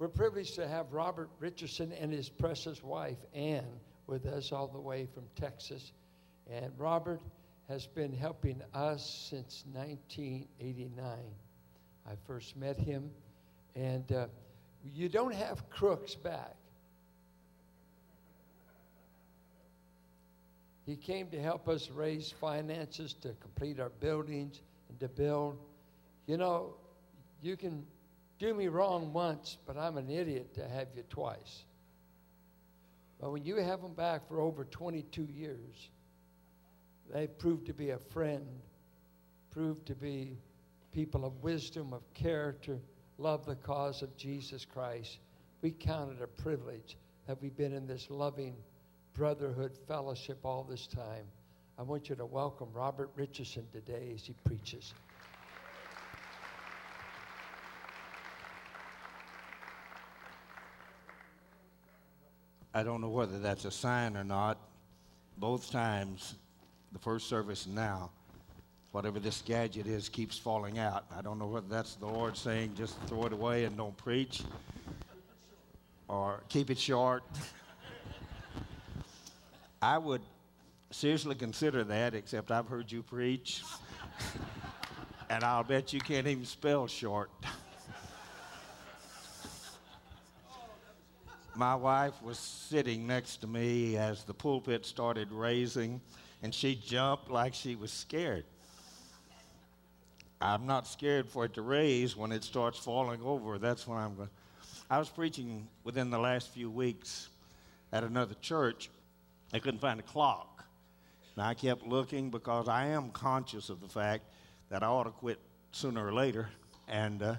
We're privileged to have Robert Richardson and his precious wife, Ann, with us all the way from Texas. And Robert has been helping us since 1989. I first met him, and uh, you don't have crooks back. He came to help us raise finances to complete our buildings and to build. You know, you can do me wrong once, but I'm an idiot to have you twice. But when you have them back for over 22 years, they've proved to be a friend, proved to be people of wisdom, of character, love the cause of Jesus Christ. We count it a privilege that we've been in this loving brotherhood fellowship all this time. I want you to welcome Robert Richardson today as he preaches. I don't know whether that's a sign or not. Both times, the first service now, whatever this gadget is keeps falling out. I don't know whether that's the Lord saying just throw it away and don't preach or keep it short. I would seriously consider that, except I've heard you preach, and I'll bet you can't even spell short. My wife was sitting next to me as the pulpit started raising, and she jumped like she was scared. I'm not scared for it to raise when it starts falling over. That's when I'm going. I was preaching within the last few weeks at another church. I couldn't find a clock. And I kept looking because I am conscious of the fact that I ought to quit sooner or later. And uh,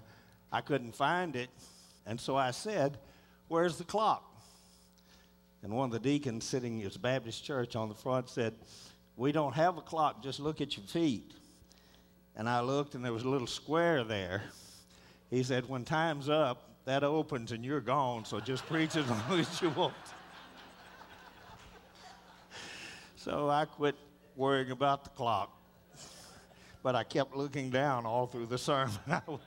I couldn't find it. And so I said, Where's the clock? And one of the deacons sitting in his Baptist church on the front said, We don't have a clock, just look at your feet. And I looked, and there was a little square there. He said, When time's up, that opens and you're gone, so just preach as long as you want. So I quit worrying about the clock. But I kept looking down all through the sermon. I was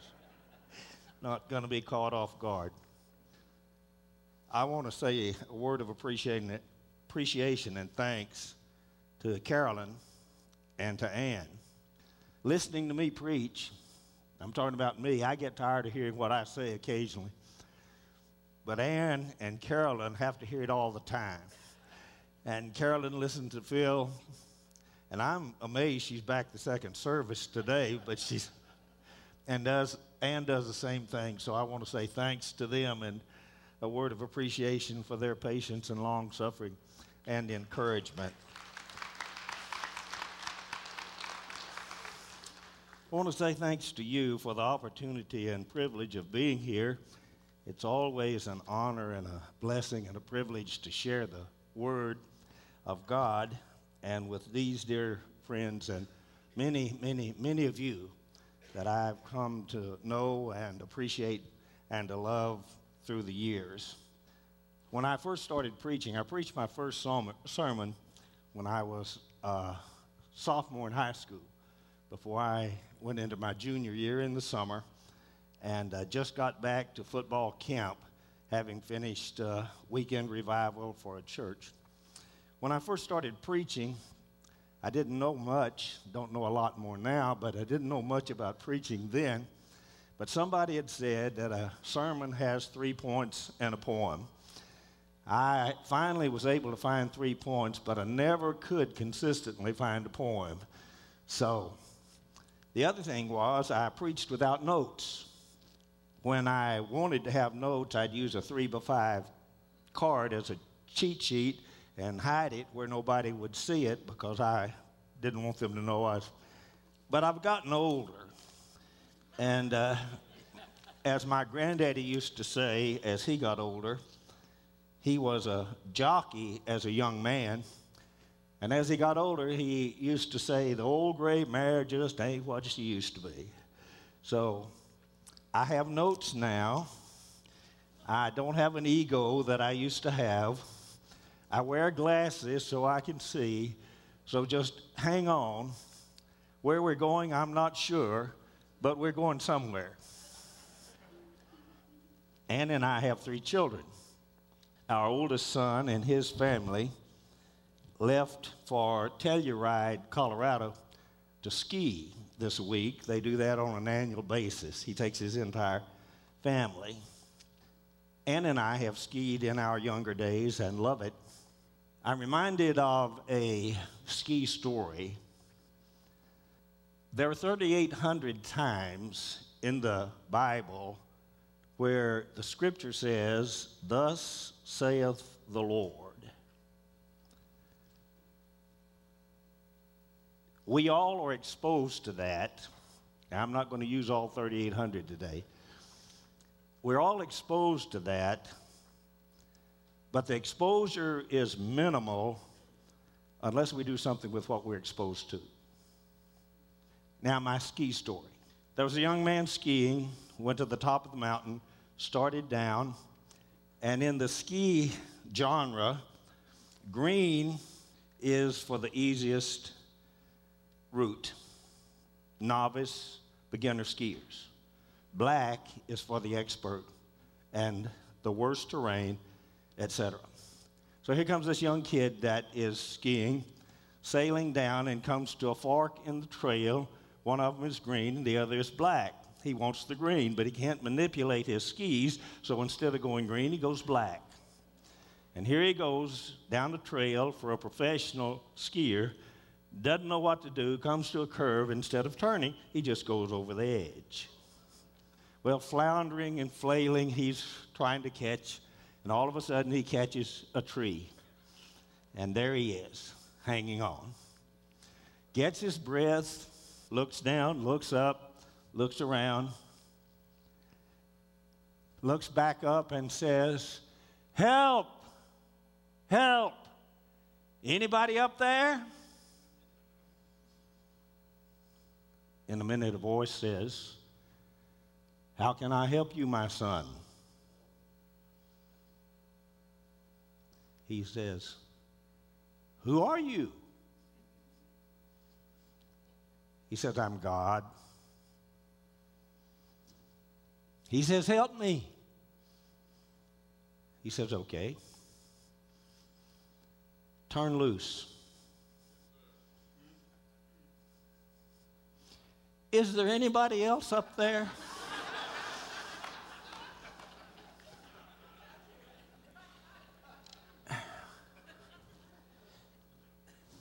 not going to be caught off guard. I want to say a word of appreciation, appreciation and thanks to Carolyn and to Ann. Listening to me preach, I'm talking about me, I get tired of hearing what I say occasionally. But Ann and Carolyn have to hear it all the time. And Carolyn listened to Phil, and I'm amazed she's back the second service today, but she's, and does, Ann does the same thing. So I want to say thanks to them and a word of appreciation for their patience and long suffering and encouragement. I want to say thanks to you for the opportunity and privilege of being here. It's always an honor and a blessing and a privilege to share the word of God and with these dear friends and many, many, many of you that I've come to know and appreciate and to love through the years. When I first started preaching, I preached my first sermon when I was a sophomore in high school, before I went into my junior year in the summer, and I just got back to football camp, having finished uh, weekend revival for a church. When I first started preaching, I didn't know much, don't know a lot more now, but I didn't know much about preaching then. But somebody had said that a sermon has three points and a poem. I finally was able to find three points, but I never could consistently find a poem. So the other thing was I preached without notes. When I wanted to have notes, I'd use a three by five card as a cheat sheet and hide it where nobody would see it because I didn't want them to know I was. But I've gotten older. And uh, as my granddaddy used to say as he got older, he was a jockey as a young man. And as he got older, he used to say, The old gray mare just ain't what she used to be. So I have notes now. I don't have an ego that I used to have. I wear glasses so I can see. So just hang on. Where we're going, I'm not sure but we're going somewhere. Ann and I have three children. Our oldest son and his family left for Telluride, Colorado to ski this week. They do that on an annual basis. He takes his entire family. Ann and I have skied in our younger days and love it. I'm reminded of a ski story. There are 3,800 times in the Bible where the scripture says, Thus saith the Lord. We all are exposed to that. I'm not going to use all 3,800 today. We're all exposed to that, but the exposure is minimal unless we do something with what we're exposed to. Now, my ski story. There was a young man skiing, went to the top of the mountain, started down, and in the ski genre, green is for the easiest route novice, beginner skiers. Black is for the expert and the worst terrain, etc. So here comes this young kid that is skiing, sailing down, and comes to a fork in the trail. One of them is green, and the other is black. He wants the green, but he can't manipulate his skis, so instead of going green, he goes black. And here he goes down the trail for a professional skier, doesn't know what to do, comes to a curve, instead of turning, he just goes over the edge. Well, floundering and flailing, he's trying to catch, and all of a sudden he catches a tree. And there he is, hanging on. Gets his breath, looks down, looks up, looks around, looks back up, and says, Help! Help! Anybody up there? In a minute, a voice says, how can I help you, my son? He says, Who are you? He says, I'm God. He says, Help me. He says, Okay. Turn loose. Is there anybody else up there?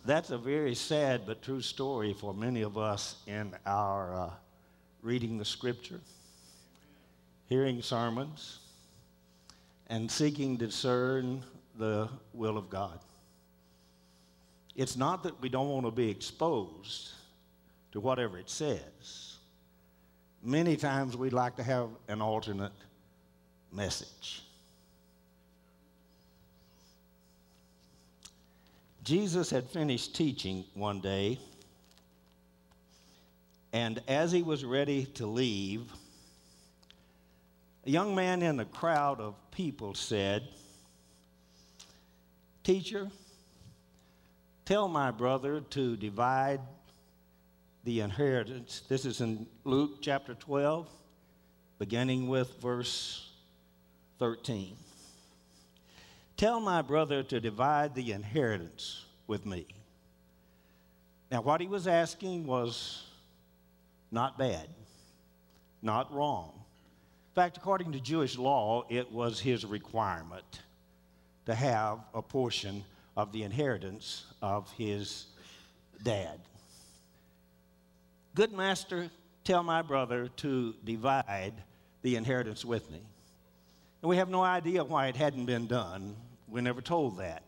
That's a very sad but true story for many of us in our uh, reading the scripture, hearing sermons, and seeking to discern the will of God. It's not that we don't want to be exposed to whatever it says. Many times we'd like to have an alternate message. Jesus had finished teaching one day, and as he was ready to leave, a young man in a crowd of people said, Teacher, tell my brother to divide the inheritance. This is in Luke chapter 12, beginning with verse 13. Tell my brother to divide the inheritance with me. Now, what he was asking was not bad, not wrong. In fact, according to Jewish law, it was his requirement to have a portion of the inheritance of his dad. Good master, tell my brother to divide the inheritance with me. And we have no idea why it hadn't been done. We're never told that.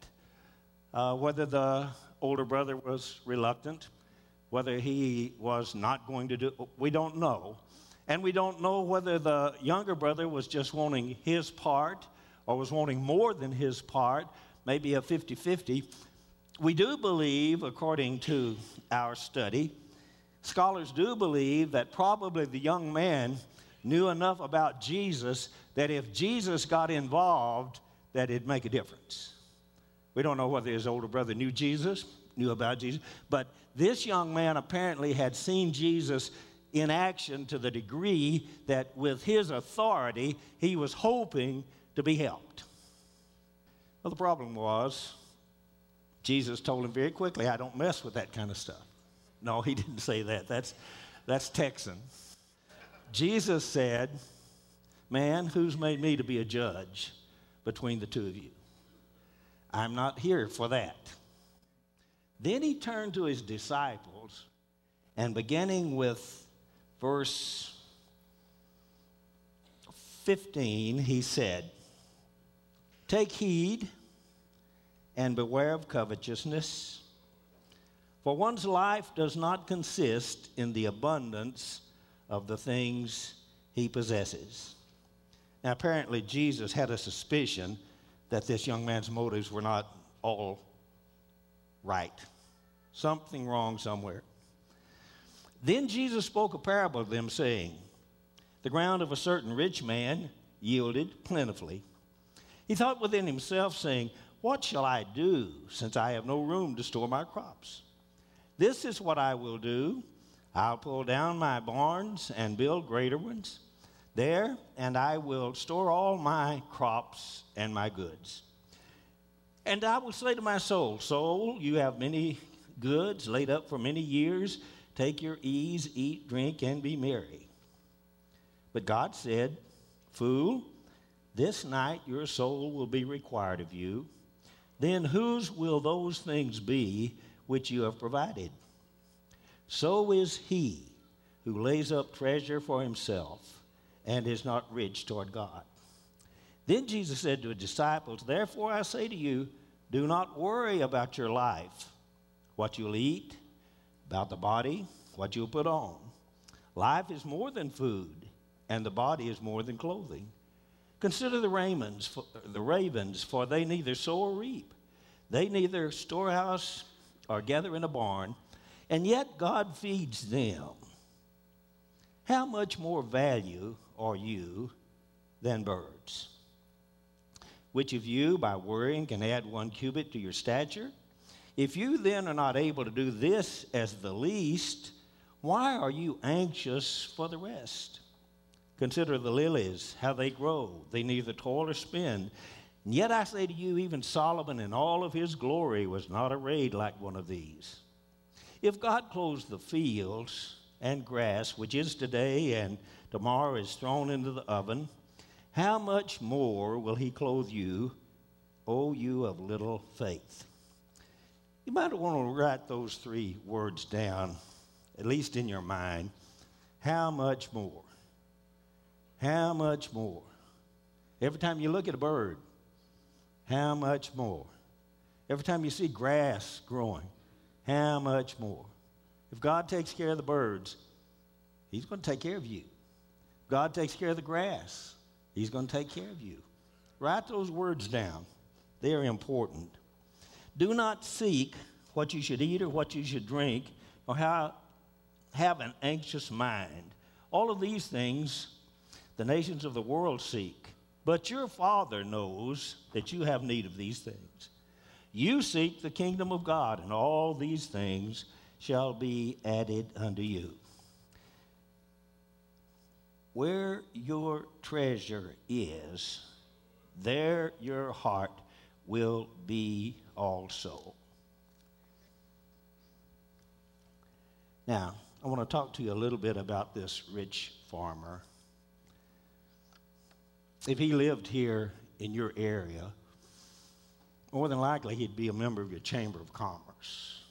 Uh, whether the older brother was reluctant, whether he was not going to do we don't know. And we don't know whether the younger brother was just wanting his part or was wanting more than his part, maybe a 50 50. We do believe, according to our study, scholars do believe that probably the young man knew enough about Jesus that if Jesus got involved, that it'd make a difference. We don't know whether his older brother knew Jesus, knew about Jesus, but this young man apparently had seen Jesus in action to the degree that with his authority, he was hoping to be helped. Well, the problem was, Jesus told him very quickly, I don't mess with that kind of stuff. No, he didn't say that. That's, that's Texan. Jesus said, Man, who's made me to be a judge between the two of you? I'm not here for that. Then he turned to his disciples and beginning with verse 15, he said, Take heed and beware of covetousness, for one's life does not consist in the abundance of the things he possesses. Now, apparently, Jesus had a suspicion that this young man's motives were not all right. Something wrong somewhere. Then Jesus spoke a parable to them, saying, The ground of a certain rich man yielded plentifully. He thought within himself, saying, What shall I do, since I have no room to store my crops? This is what I will do I'll pull down my barns and build greater ones there, and I will store all my crops and my goods. And I will say to my soul, Soul, you have many goods laid up for many years. Take your ease, eat, drink, and be merry. But God said, Fool, this night your soul will be required of you. Then whose will those things be which you have provided? So is he who lays up treasure for himself and is not rich toward God. Then Jesus said to his disciples, Therefore I say to you, do not worry about your life, what you'll eat, about the body, what you'll put on. Life is more than food, and the body is more than clothing. Consider the ravens, for, the ravens, for they neither sow or reap. They neither storehouse or gather in a barn, and yet God feeds them. How much more value are you than birds? Which of you, by worrying, can add one cubit to your stature? If you then are not able to do this as the least, why are you anxious for the rest? Consider the lilies, how they grow. They neither toil or spin. And yet I say to you, even Solomon in all of his glory was not arrayed like one of these. If God clothes the fields and grass, which is today and tomorrow is thrown into the oven, how much more will he clothe you, O you of little faith? You might want to write those three words down, at least in your mind. How much more? How much more? Every time you look at a bird, how much more? Every time you see grass growing, how much more? If God takes care of the birds, He's going to take care of you. If God takes care of the grass, He's going to take care of you. Write those words down, they are important. Do not seek what you should eat or what you should drink or how, have an anxious mind. All of these things the nations of the world seek. But your Father knows that you have need of these things. You seek the kingdom of God, and all these things shall be added unto you. Where your treasure is, there your heart will be also. Now, I want to talk to you a little bit about this rich farmer. If he lived here in your area, more than likely he'd be a member of your Chamber of Commerce.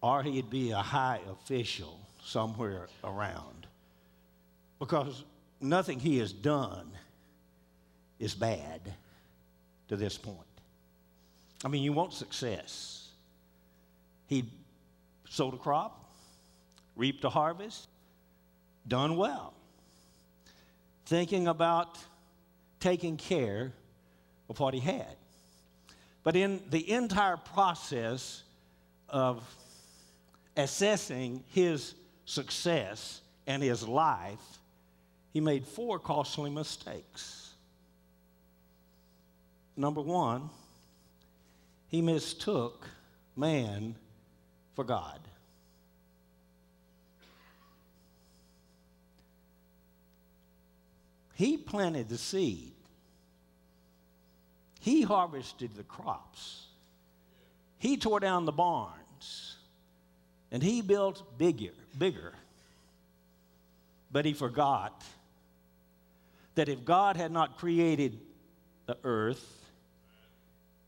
Or he'd be a high official somewhere around. Because nothing he has done is bad to this point. I mean, you want success. He sowed a crop, reaped a harvest, done well. Thinking about taking care of what he had. But in the entire process of assessing his success and his life, he made four costly mistakes. Number one, he mistook man for God. He planted the seed he harvested the crops. He tore down the barns. And he built bigger, bigger. But he forgot that if God had not created the earth,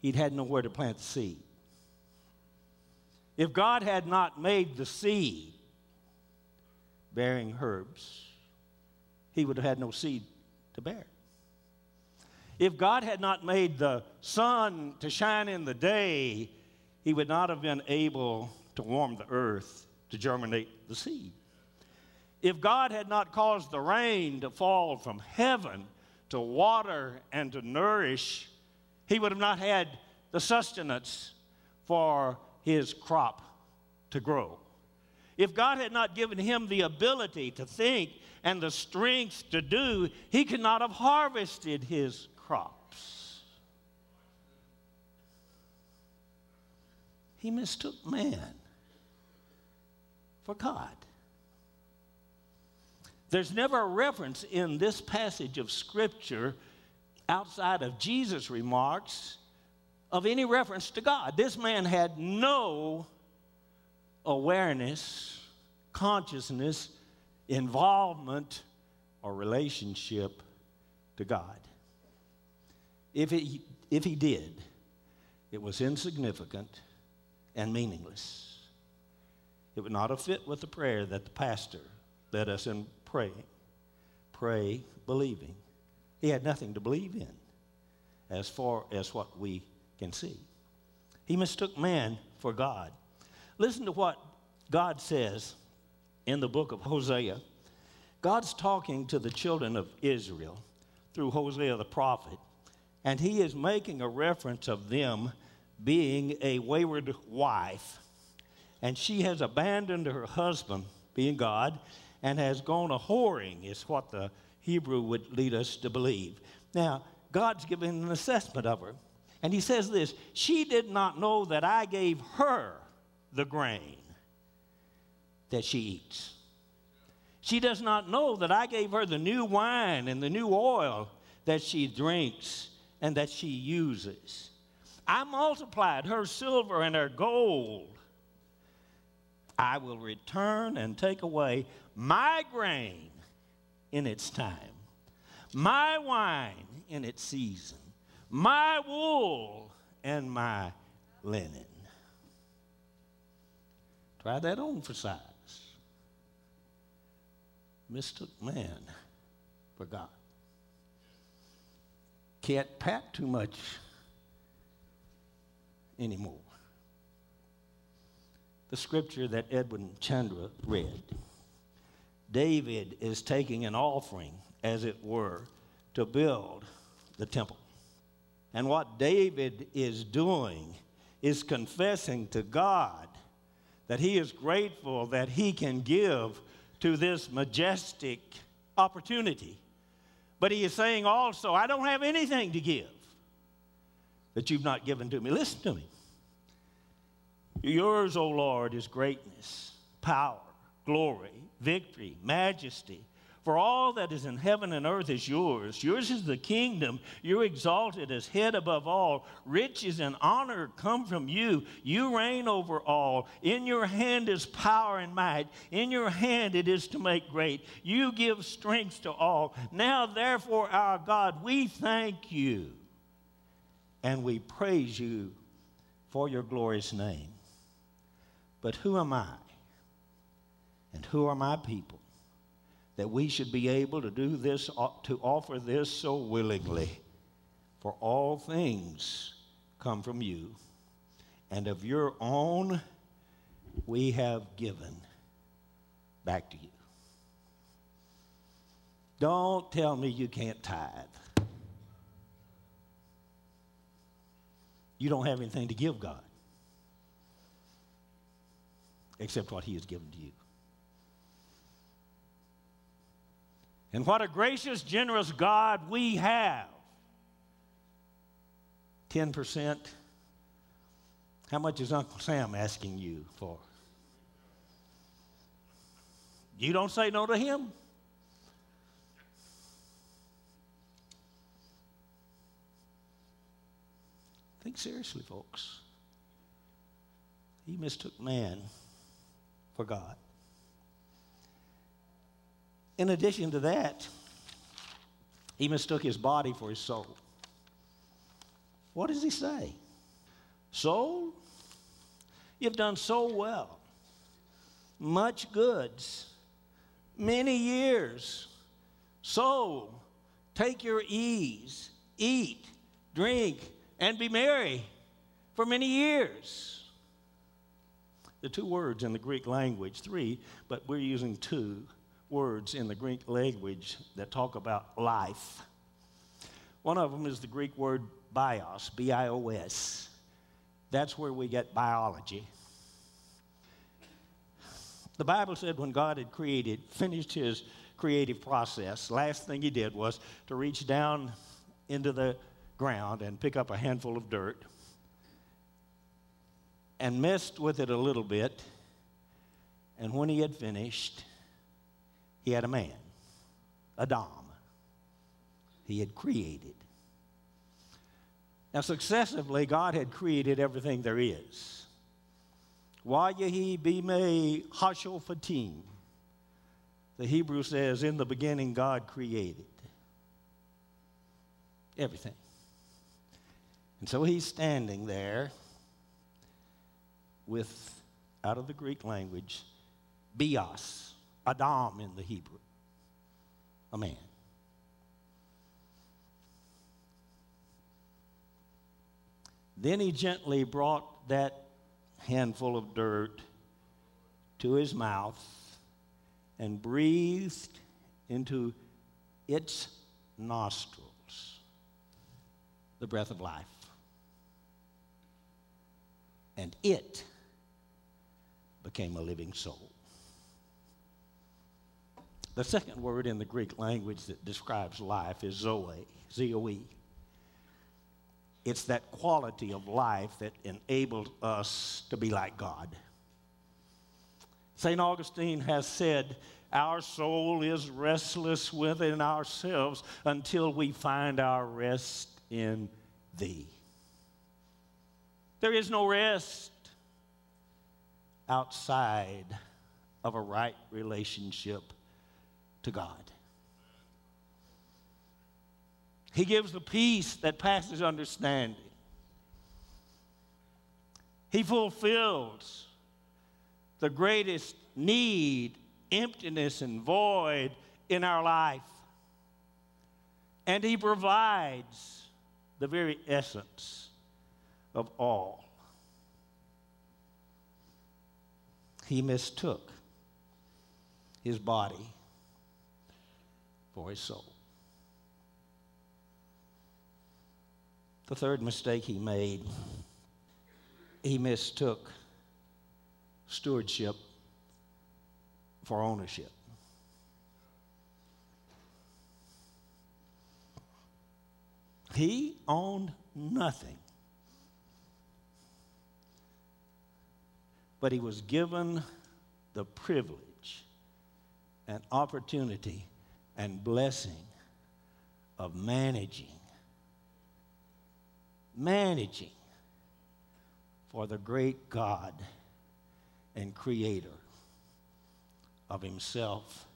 he'd had nowhere to plant the seed. If God had not made the seed bearing herbs, he would have had no seed to bear. If God had not made the sun to shine in the day, he would not have been able to warm the earth to germinate the seed. If God had not caused the rain to fall from heaven to water and to nourish, he would have not had the sustenance for his crop to grow. If God had not given him the ability to think and the strength to do, he could not have harvested his crops. He mistook man for God. There's never a reference in this passage of Scripture outside of Jesus' remarks of any reference to God. This man had no awareness, consciousness, involvement, or relationship to God. If he, if he did, it was insignificant and meaningless. It would not have fit with the prayer that the pastor led us in praying. Pray believing. He had nothing to believe in as far as what we can see. He mistook man for God. Listen to what God says in the book of Hosea. God's talking to the children of Israel through Hosea the prophet, and he is making a reference of them being a wayward wife. And she has abandoned her husband, being God, and has gone a whoring, is what the Hebrew would lead us to believe. Now, God's giving an assessment of her. And he says this She did not know that I gave her the grain that she eats. She does not know that I gave her the new wine and the new oil that she drinks and that she uses. I multiplied her silver and her gold. I will return and take away my grain in its time, my wine in its season my wool and my linen. Try that on for size. Mistook man for God. Can't pat too much anymore. The scripture that Edwin Chandra read David is taking an offering, as it were, to build the temple. And what David is doing is confessing to God that he is grateful that he can give to this majestic opportunity. But he is saying also, I don't have anything to give that you've not given to me. Listen to me. Yours, O Lord, is greatness, power, glory, victory, majesty for all that is in heaven and earth is yours. Yours is the kingdom. You're exalted as head above all. Riches and honor come from you. You reign over all. In your hand is power and might. In your hand it is to make great. You give strength to all. Now, therefore, our God, we thank you and we praise you for your glorious name. But who am I? And who are my people? That we should be able to do this, uh, to offer this so willingly. For all things come from you, and of your own we have given back to you. Don't tell me you can't tithe. You don't have anything to give God except what He has given to you. And what a gracious, generous God we have. 10%. How much is Uncle Sam asking you for? You don't say no to him. Think seriously, folks. He mistook man for God. In addition to that, he mistook his body for his soul. What does he say? Soul, you've done so well, much goods, many years. Soul, take your ease, eat, drink, and be merry for many years. The two words in the Greek language, three, but we're using two words in the Greek language that talk about life. One of them is the Greek word bios, B I O S. That's where we get biology. The Bible said when God had created, finished his creative process, last thing he did was to reach down into the ground and pick up a handful of dirt and messed with it a little bit. And when he had finished, he had a man, Adam. He had created. Now, successively, God had created everything there is. Wayahi bime hashofatim. The Hebrew says, in the beginning, God created everything. And so he's standing there with, out of the Greek language, bios, Adam in the Hebrew, a man. Then he gently brought that handful of dirt to his mouth and breathed into its nostrils the breath of life. And it became a living soul. The second word in the Greek language that describes life is zoe, Z O E. It's that quality of life that enables us to be like God. St. Augustine has said, Our soul is restless within ourselves until we find our rest in Thee. There is no rest outside of a right relationship to God. He gives the peace that passes understanding. He fulfills the greatest need, emptiness, and void in our life. And He provides the very essence of all. He mistook his body for his soul. The third mistake he made, he mistook stewardship for ownership. He owned nothing. But he was given the privilege and opportunity and blessing of managing managing for the great God and creator of himself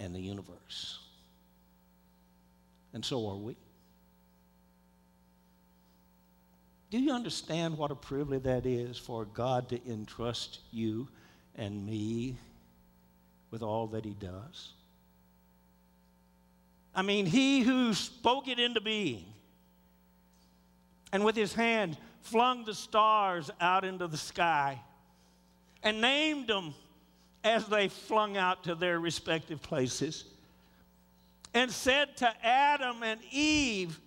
and the universe. And so are we. Do you understand what a privilege that is for God to entrust you and me with all that He does? I mean, He who spoke it into being and with his hand flung the stars out into the sky and named them as they flung out to their respective places and said to Adam and Eve,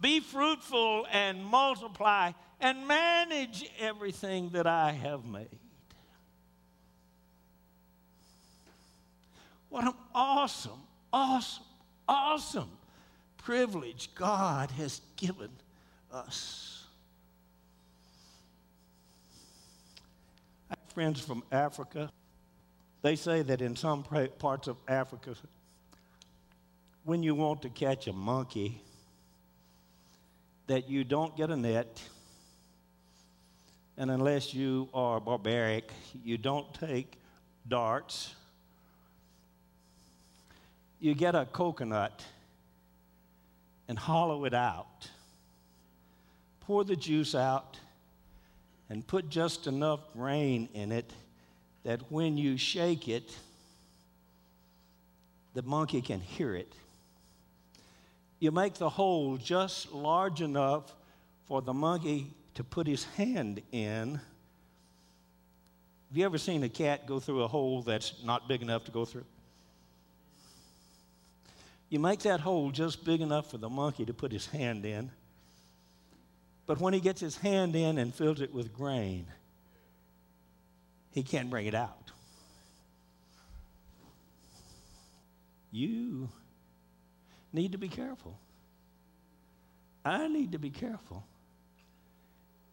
Be fruitful and multiply and manage everything that I have made. What an awesome, awesome, awesome privilege God has given us. I have friends from Africa. They say that in some parts of Africa, when you want to catch a monkey, that you don't get a net, And unless you are barbaric, you don't take darts. You get a coconut and hollow it out. Pour the juice out and put just enough grain in it that when you shake it, the monkey can hear it. You make the hole just large enough for the monkey to put his hand in. Have you ever seen a cat go through a hole that's not big enough to go through? You make that hole just big enough for the monkey to put his hand in. But when he gets his hand in and fills it with grain, he can't bring it out. You need to be careful. I need to be careful.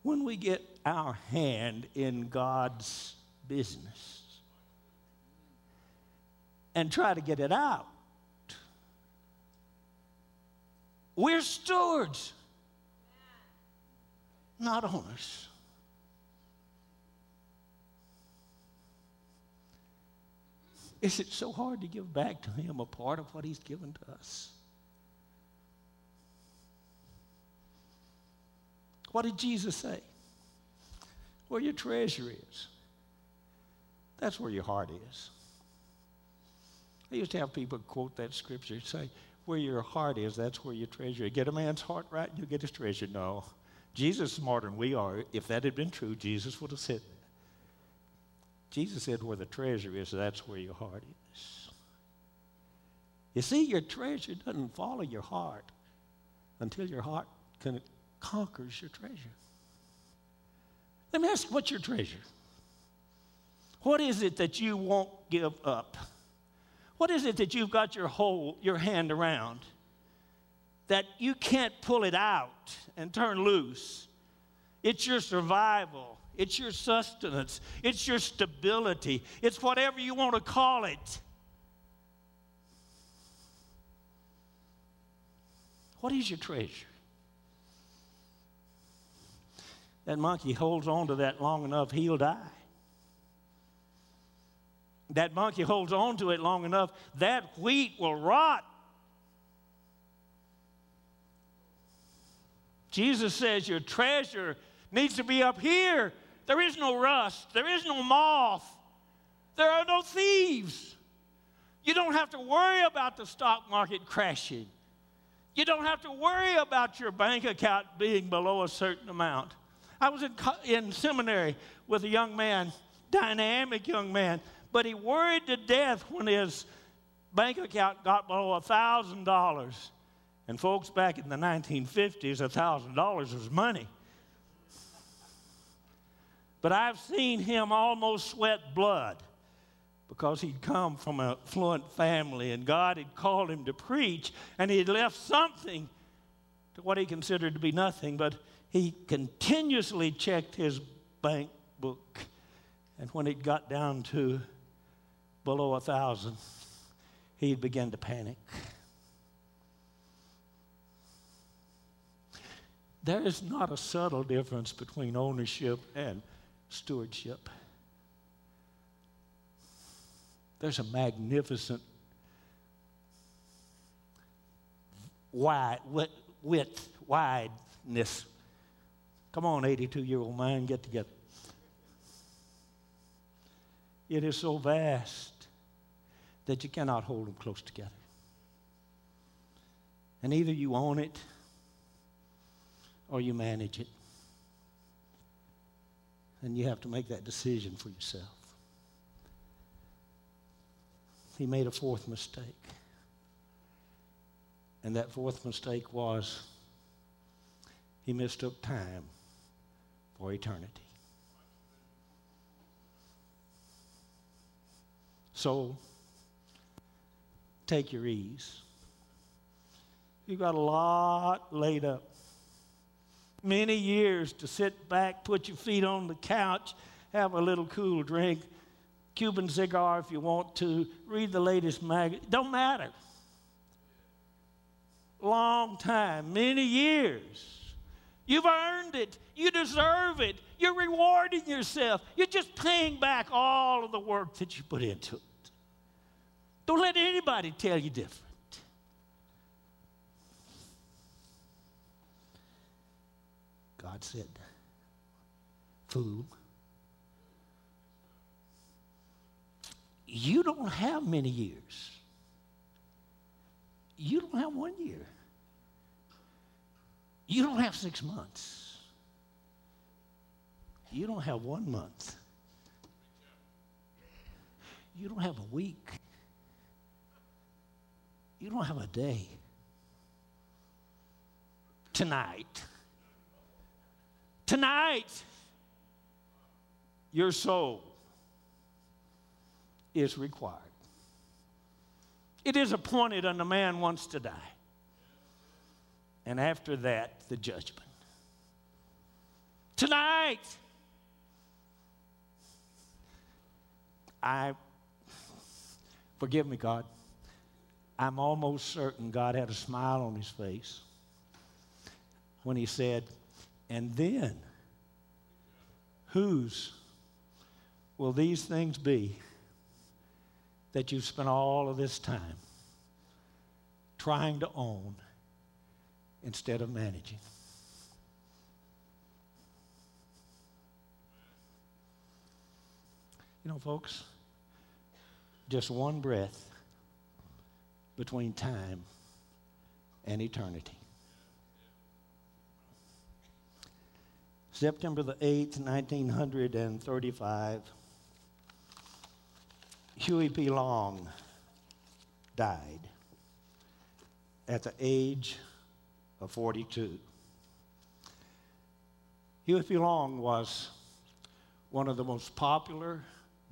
When we get our hand in God's business and try to get it out, we're stewards, not owners. Is it so hard to give back to Him a part of what He's given to us? What did Jesus say? Where your treasure is, that's where your heart is. I used to have people quote that scripture and say, Where your heart is, that's where your treasure. Get a man's heart right, you'll get his treasure. No. Jesus is smarter than we are. If that had been true, Jesus would have said Jesus said, Where the treasure is, that's where your heart is. You see, your treasure doesn't follow your heart until your heart conquers your treasure. Let me ask you, what's your treasure? What is it that you won't give up? What is it that you've got your whole your hand around that you can't pull it out and turn loose? It's your survival. It's your sustenance. It's your stability. It's whatever you want to call it. What is your treasure? That monkey holds on to that long enough, he'll die. That monkey holds on to it long enough, that wheat will rot. Jesus says your treasure needs to be up here there is no rust. There is no moth. There are no thieves. You don't have to worry about the stock market crashing. You don't have to worry about your bank account being below a certain amount. I was in, in seminary with a young man, dynamic young man, but he worried to death when his bank account got below $1,000. And folks, back in the 1950s, $1,000 was money. But I've seen him almost sweat blood because he'd come from a fluent family and God had called him to preach and he'd left something to what he considered to be nothing, but he continuously checked his bank book. And when it got down to below a thousand, he'd begin to panic. There is not a subtle difference between ownership and stewardship. There's a magnificent wide, width, wideness. Come on, 82 year old man, get together. It is so vast that you cannot hold them close together. And either you own it or you manage it. And you have to make that decision for yourself. He made a fourth mistake. And that fourth mistake was he mistook time for eternity. So, take your ease. You've got a lot laid up many years to sit back, put your feet on the couch, have a little cool drink, Cuban cigar if you want to, read the latest magazine. Don't matter. Long time, many years You've earned it. You deserve it. You're rewarding yourself. You're just paying back all of the work that you put into it. Don't let anybody tell you different. God said, Fool, you don't have many years. You don't have one year. You don't have six months. You don't have one month. You don't have a week. You don't have a day. Tonight, tonight, your soul is required. It is appointed unto man once to die. And after that, the judgment. Tonight, I, forgive me, God, I'm almost certain God had a smile on his face when he said, and then, whose will these things be that you've spent all of this time trying to own instead of managing? You know, folks, just one breath between time and eternity. September the 8th, 1935, Huey P. Long died at the age of 42. Huey P. Long was one of the most popular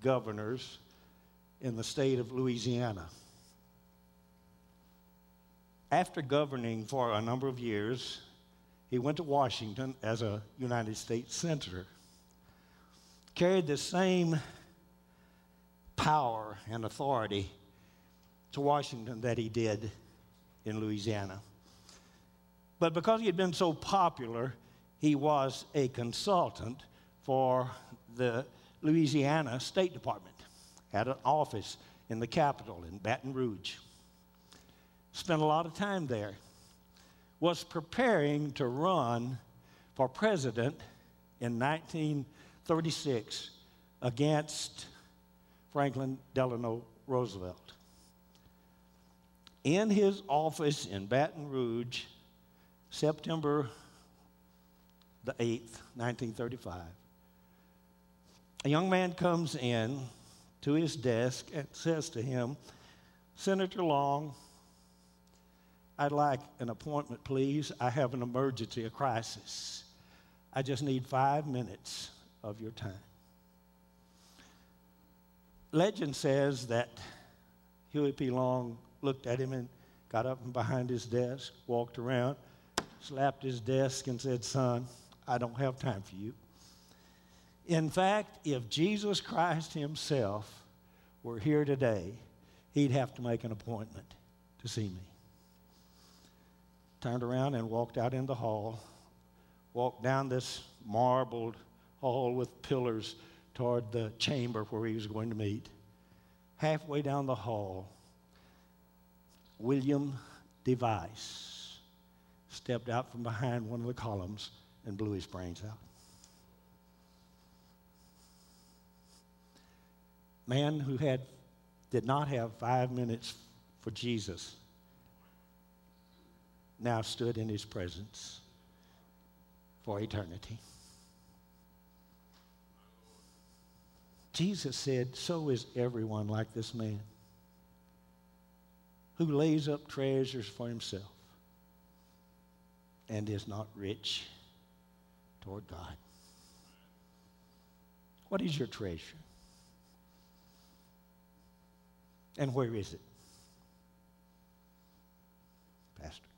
governors in the state of Louisiana. After governing for a number of years, he went to Washington as a United States Senator. Carried the same power and authority to Washington that he did in Louisiana. But because he had been so popular, he was a consultant for the Louisiana State Department, had an office in the capitol in Baton Rouge. Spent a lot of time there was preparing to run for president in 1936 against Franklin Delano Roosevelt. In his office in Baton Rouge, September the 8th, 1935, a young man comes in to his desk and says to him, Senator Long, I'd like an appointment, please. I have an emergency, a crisis. I just need five minutes of your time. Legend says that Huey P. Long looked at him and got up from behind his desk, walked around, slapped his desk, and said, Son, I don't have time for you. In fact, if Jesus Christ Himself were here today, He'd have to make an appointment to see me turned around and walked out in the hall, walked down this marbled hall with pillars toward the chamber where he was going to meet. Halfway down the hall, William Device stepped out from behind one of the columns and blew his brains out. Man who had did not have five minutes for Jesus now stood in his presence for eternity. Jesus said, So is everyone like this man who lays up treasures for himself and is not rich toward God. What is your treasure? And where is it? Pastor.